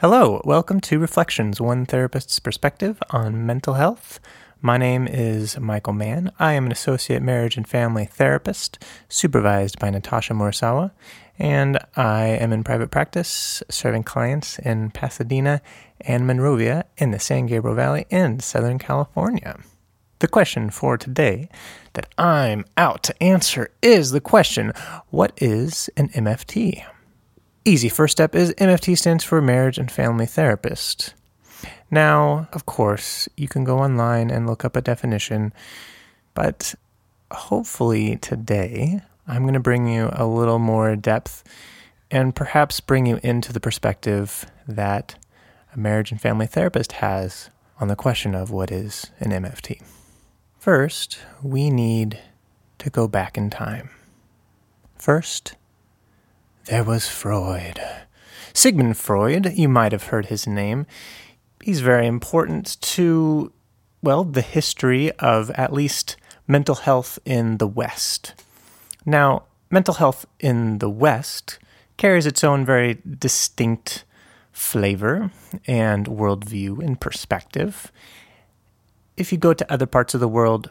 Hello, welcome to Reflections, one therapist's perspective on mental health. My name is Michael Mann. I am an associate marriage and family therapist supervised by Natasha Murasawa, and I am in private practice serving clients in Pasadena and Monrovia in the San Gabriel Valley in Southern California. The question for today that I'm out to answer is the question What is an MFT? Easy first step is MFT stands for Marriage and Family Therapist. Now, of course, you can go online and look up a definition, but hopefully today I'm going to bring you a little more depth and perhaps bring you into the perspective that a marriage and family therapist has on the question of what is an MFT. First, we need to go back in time. First, there was Freud. Sigmund Freud, you might have heard his name. He's very important to, well, the history of at least mental health in the West. Now, mental health in the West carries its own very distinct flavor and worldview and perspective. If you go to other parts of the world,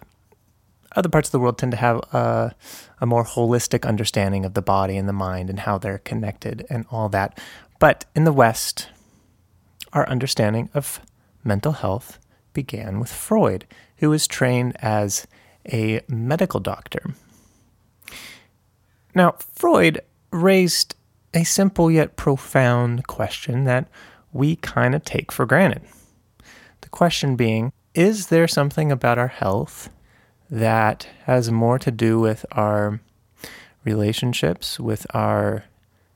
other parts of the world tend to have a, a, more holistic understanding of the body and the mind and how they're connected and all that. But in the West, our understanding of mental health began with Freud, who was trained as a medical doctor. Now, Freud raised a simple yet profound question that we kind of take for granted. The question being, is there something about our health that has more to do with our relationships, with our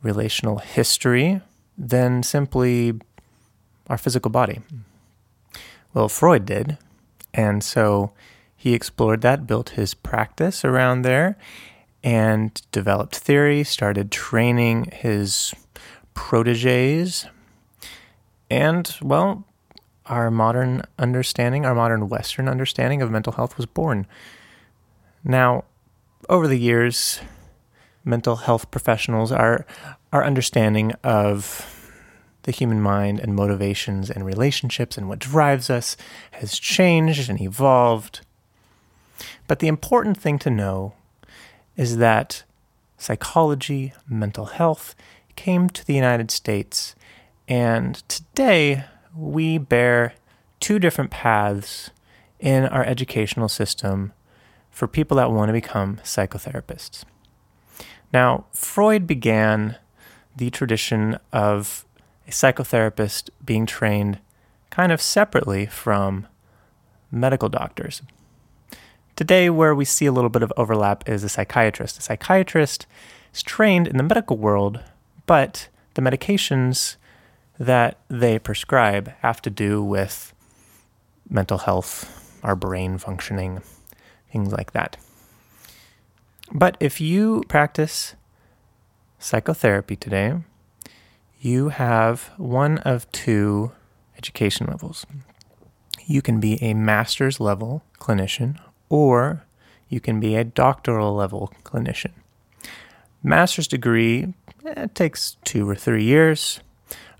relational history, than simply our physical body. Well, Freud did. And so he explored that, built his practice around there, and developed theory, started training his proteges. And, well, our modern understanding, our modern Western understanding of mental health was born. Now, over the years, mental health professionals, our, our understanding of the human mind and motivations and relationships and what drives us has changed and evolved. But the important thing to know is that psychology, mental health came to the United States, and today we bear two different paths in our educational system for people that want to become psychotherapists. Now, Freud began the tradition of a psychotherapist being trained kind of separately from medical doctors. Today, where we see a little bit of overlap is a psychiatrist. A psychiatrist is trained in the medical world, but the medications that they prescribe have to do with mental health, our brain functioning, things like that. But if you practice psychotherapy today, you have one of two education levels. You can be a master's level clinician or you can be a doctoral level clinician. Master's degree eh, takes two or three years.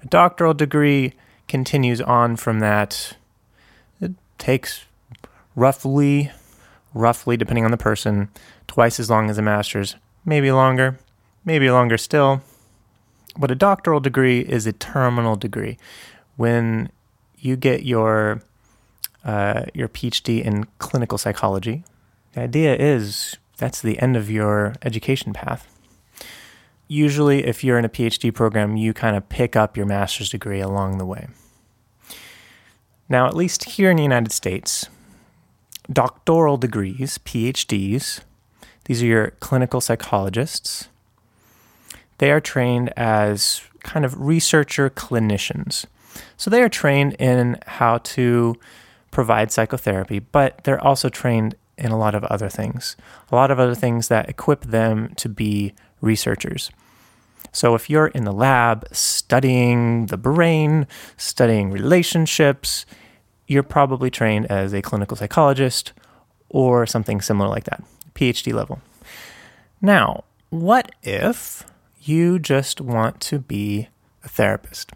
A doctoral degree continues on from that. It takes roughly, roughly, depending on the person, twice as long as a master's, maybe longer, maybe longer still. But a doctoral degree is a terminal degree. When you get your uh, your PhD in clinical psychology, the idea is that's the end of your education path usually, if you're in a PhD program, you kind of pick up your master's degree along the way. Now, at least here in the United States, doctoral degrees, PhDs, these are your clinical psychologists. They are trained as kind of researcher clinicians. So they are trained in how to provide psychotherapy, but they're also trained in a lot of other things, a lot of other things that equip them to be researchers. So, if you're in the lab studying the brain, studying relationships, you're probably trained as a clinical psychologist or something similar like that, PhD level. Now, what if you just want to be a therapist?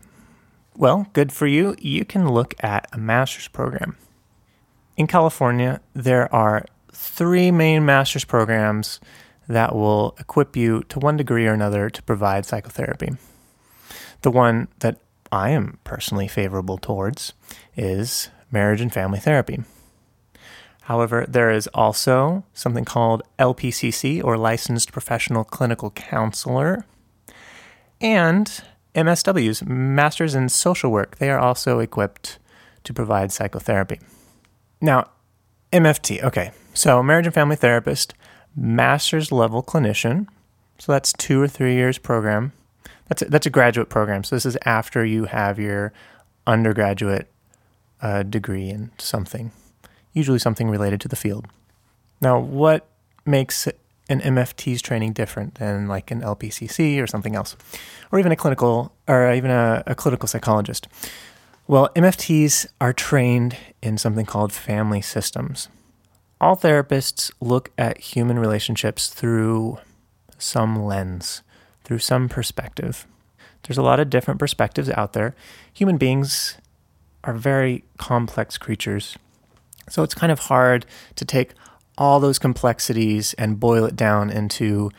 well, good for you. You can look at a master's program. In California, there are three main master's programs that will equip you to one degree or another to provide psychotherapy. The one that I am personally favorable towards is marriage and family therapy. However, there is also something called LPCC or Licensed Professional Clinical Counselor and MSWs, Masters in Social Work. They are also equipped to provide psychotherapy. Now, MFT, okay, so marriage and family therapist, master's level clinician. So that's two or three years program. That's a, that's a graduate program. So this is after you have your undergraduate uh, degree in something, usually something related to the field. Now, what makes an MFT's training different than like an LPCC or something else, or even a clinical or even a, a clinical psychologist? Well, MFTs are trained in something called family systems. All therapists look at human relationships through some lens, through some perspective. There's a lot of different perspectives out there. Human beings are very complex creatures. So it's kind of hard to take all those complexities and boil it down into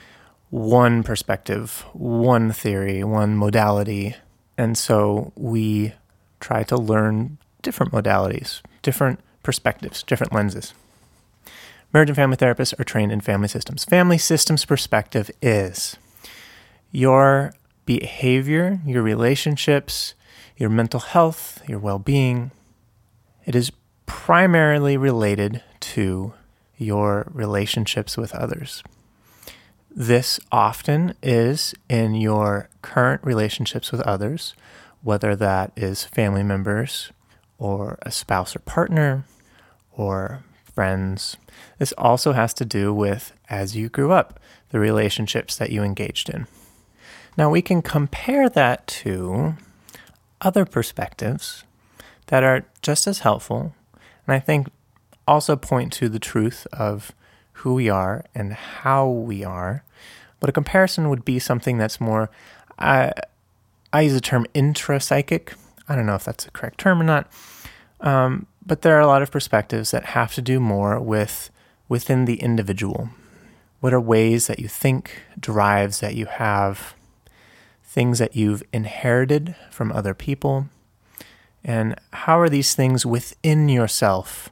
one perspective, one theory, one modality. And so we try to learn different modalities, different perspectives, different lenses. Marriage and family therapists are trained in family systems. Family systems perspective is your behavior, your relationships, your mental health, your well being. It is primarily related to your relationships with others. This often is in your current relationships with others, whether that is family members or a spouse or partner or friends. This also has to do with as you grew up, the relationships that you engaged in. Now, we can compare that to other perspectives that are just as helpful, and I think also point to the truth of who we are and how we are. But a comparison would be something that's more, uh, I use the term intrapsychic. I don't know if that's the correct term or not. Um, but there are a lot of perspectives that have to do more with within the individual. What are ways that you think, drives that you have, things that you've inherited from other people, and how are these things within yourself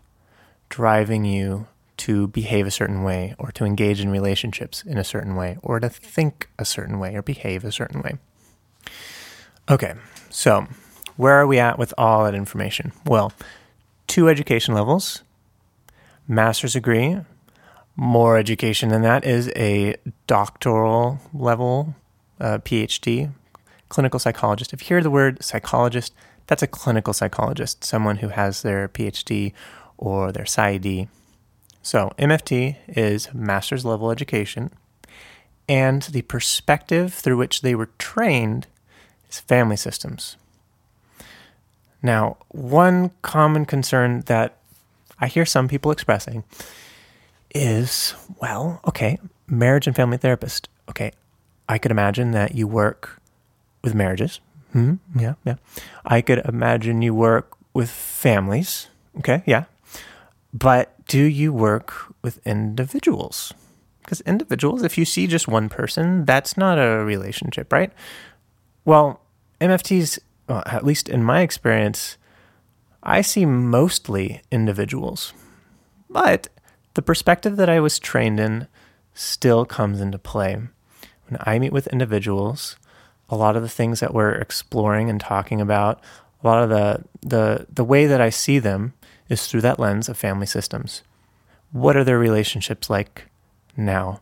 driving you to behave a certain way or to engage in relationships in a certain way or to think a certain way or behave a certain way. Okay, so where are we at with all that information? Well, two education levels, master's degree, more education than that is a doctoral level, uh, PhD, clinical psychologist. If you hear the word psychologist, that's a clinical psychologist, someone who has their PhD or their PsyD. So, MFT is master's level education, and the perspective through which they were trained is family systems. Now, one common concern that I hear some people expressing is well, okay, marriage and family therapist. Okay, I could imagine that you work with marriages. Mm-hmm, yeah, yeah. I could imagine you work with families. Okay, yeah. But do you work with individuals? Because individuals, if you see just one person, that's not a relationship, right? Well, MFTs, well, at least in my experience, I see mostly individuals. But the perspective that I was trained in still comes into play. When I meet with individuals, a lot of the things that we're exploring and talking about, a lot of the the the way that I see them is through that lens of family systems. What are their relationships like now?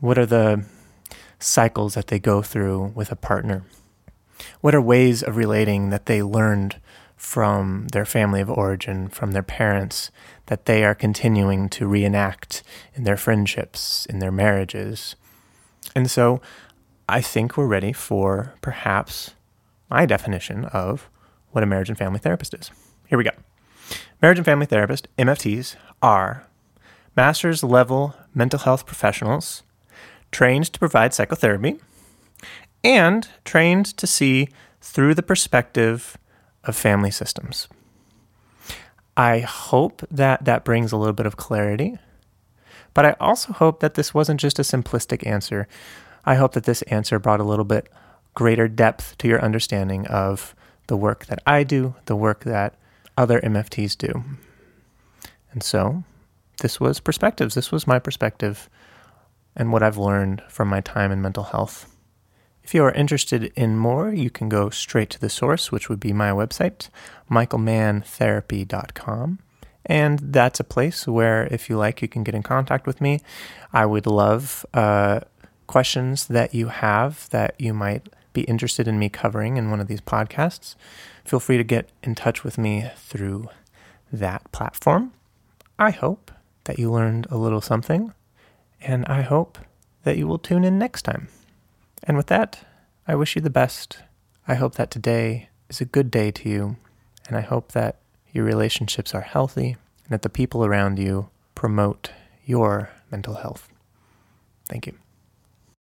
What are the cycles that they go through with a partner? What are ways of relating that they learned from their family of origin, from their parents, that they are continuing to reenact in their friendships, in their marriages. And so I think we're ready for perhaps my definition of what a marriage and family therapist is. Here we go. Marriage and family therapist, MFTs, are master's level mental health professionals trained to provide psychotherapy and trained to see through the perspective of family systems. I hope that that brings a little bit of clarity, but I also hope that this wasn't just a simplistic answer. I hope that this answer brought a little bit greater depth to your understanding of the work that I do, the work that other MFTs do. And so, this was perspectives. This was my perspective and what I've learned from my time in mental health. If you are interested in more, you can go straight to the source, which would be my website, michaelmanntherapy.com. And that's a place where, if you like, you can get in contact with me. I would love uh, questions that you have that you might be interested in me covering in one of these podcasts. Feel free to get in touch with me through that platform. I hope that you learned a little something, and I hope that you will tune in next time. And with that, I wish you the best. I hope that today is a good day to you, and I hope that your relationships are healthy and that the people around you promote your mental health. Thank you.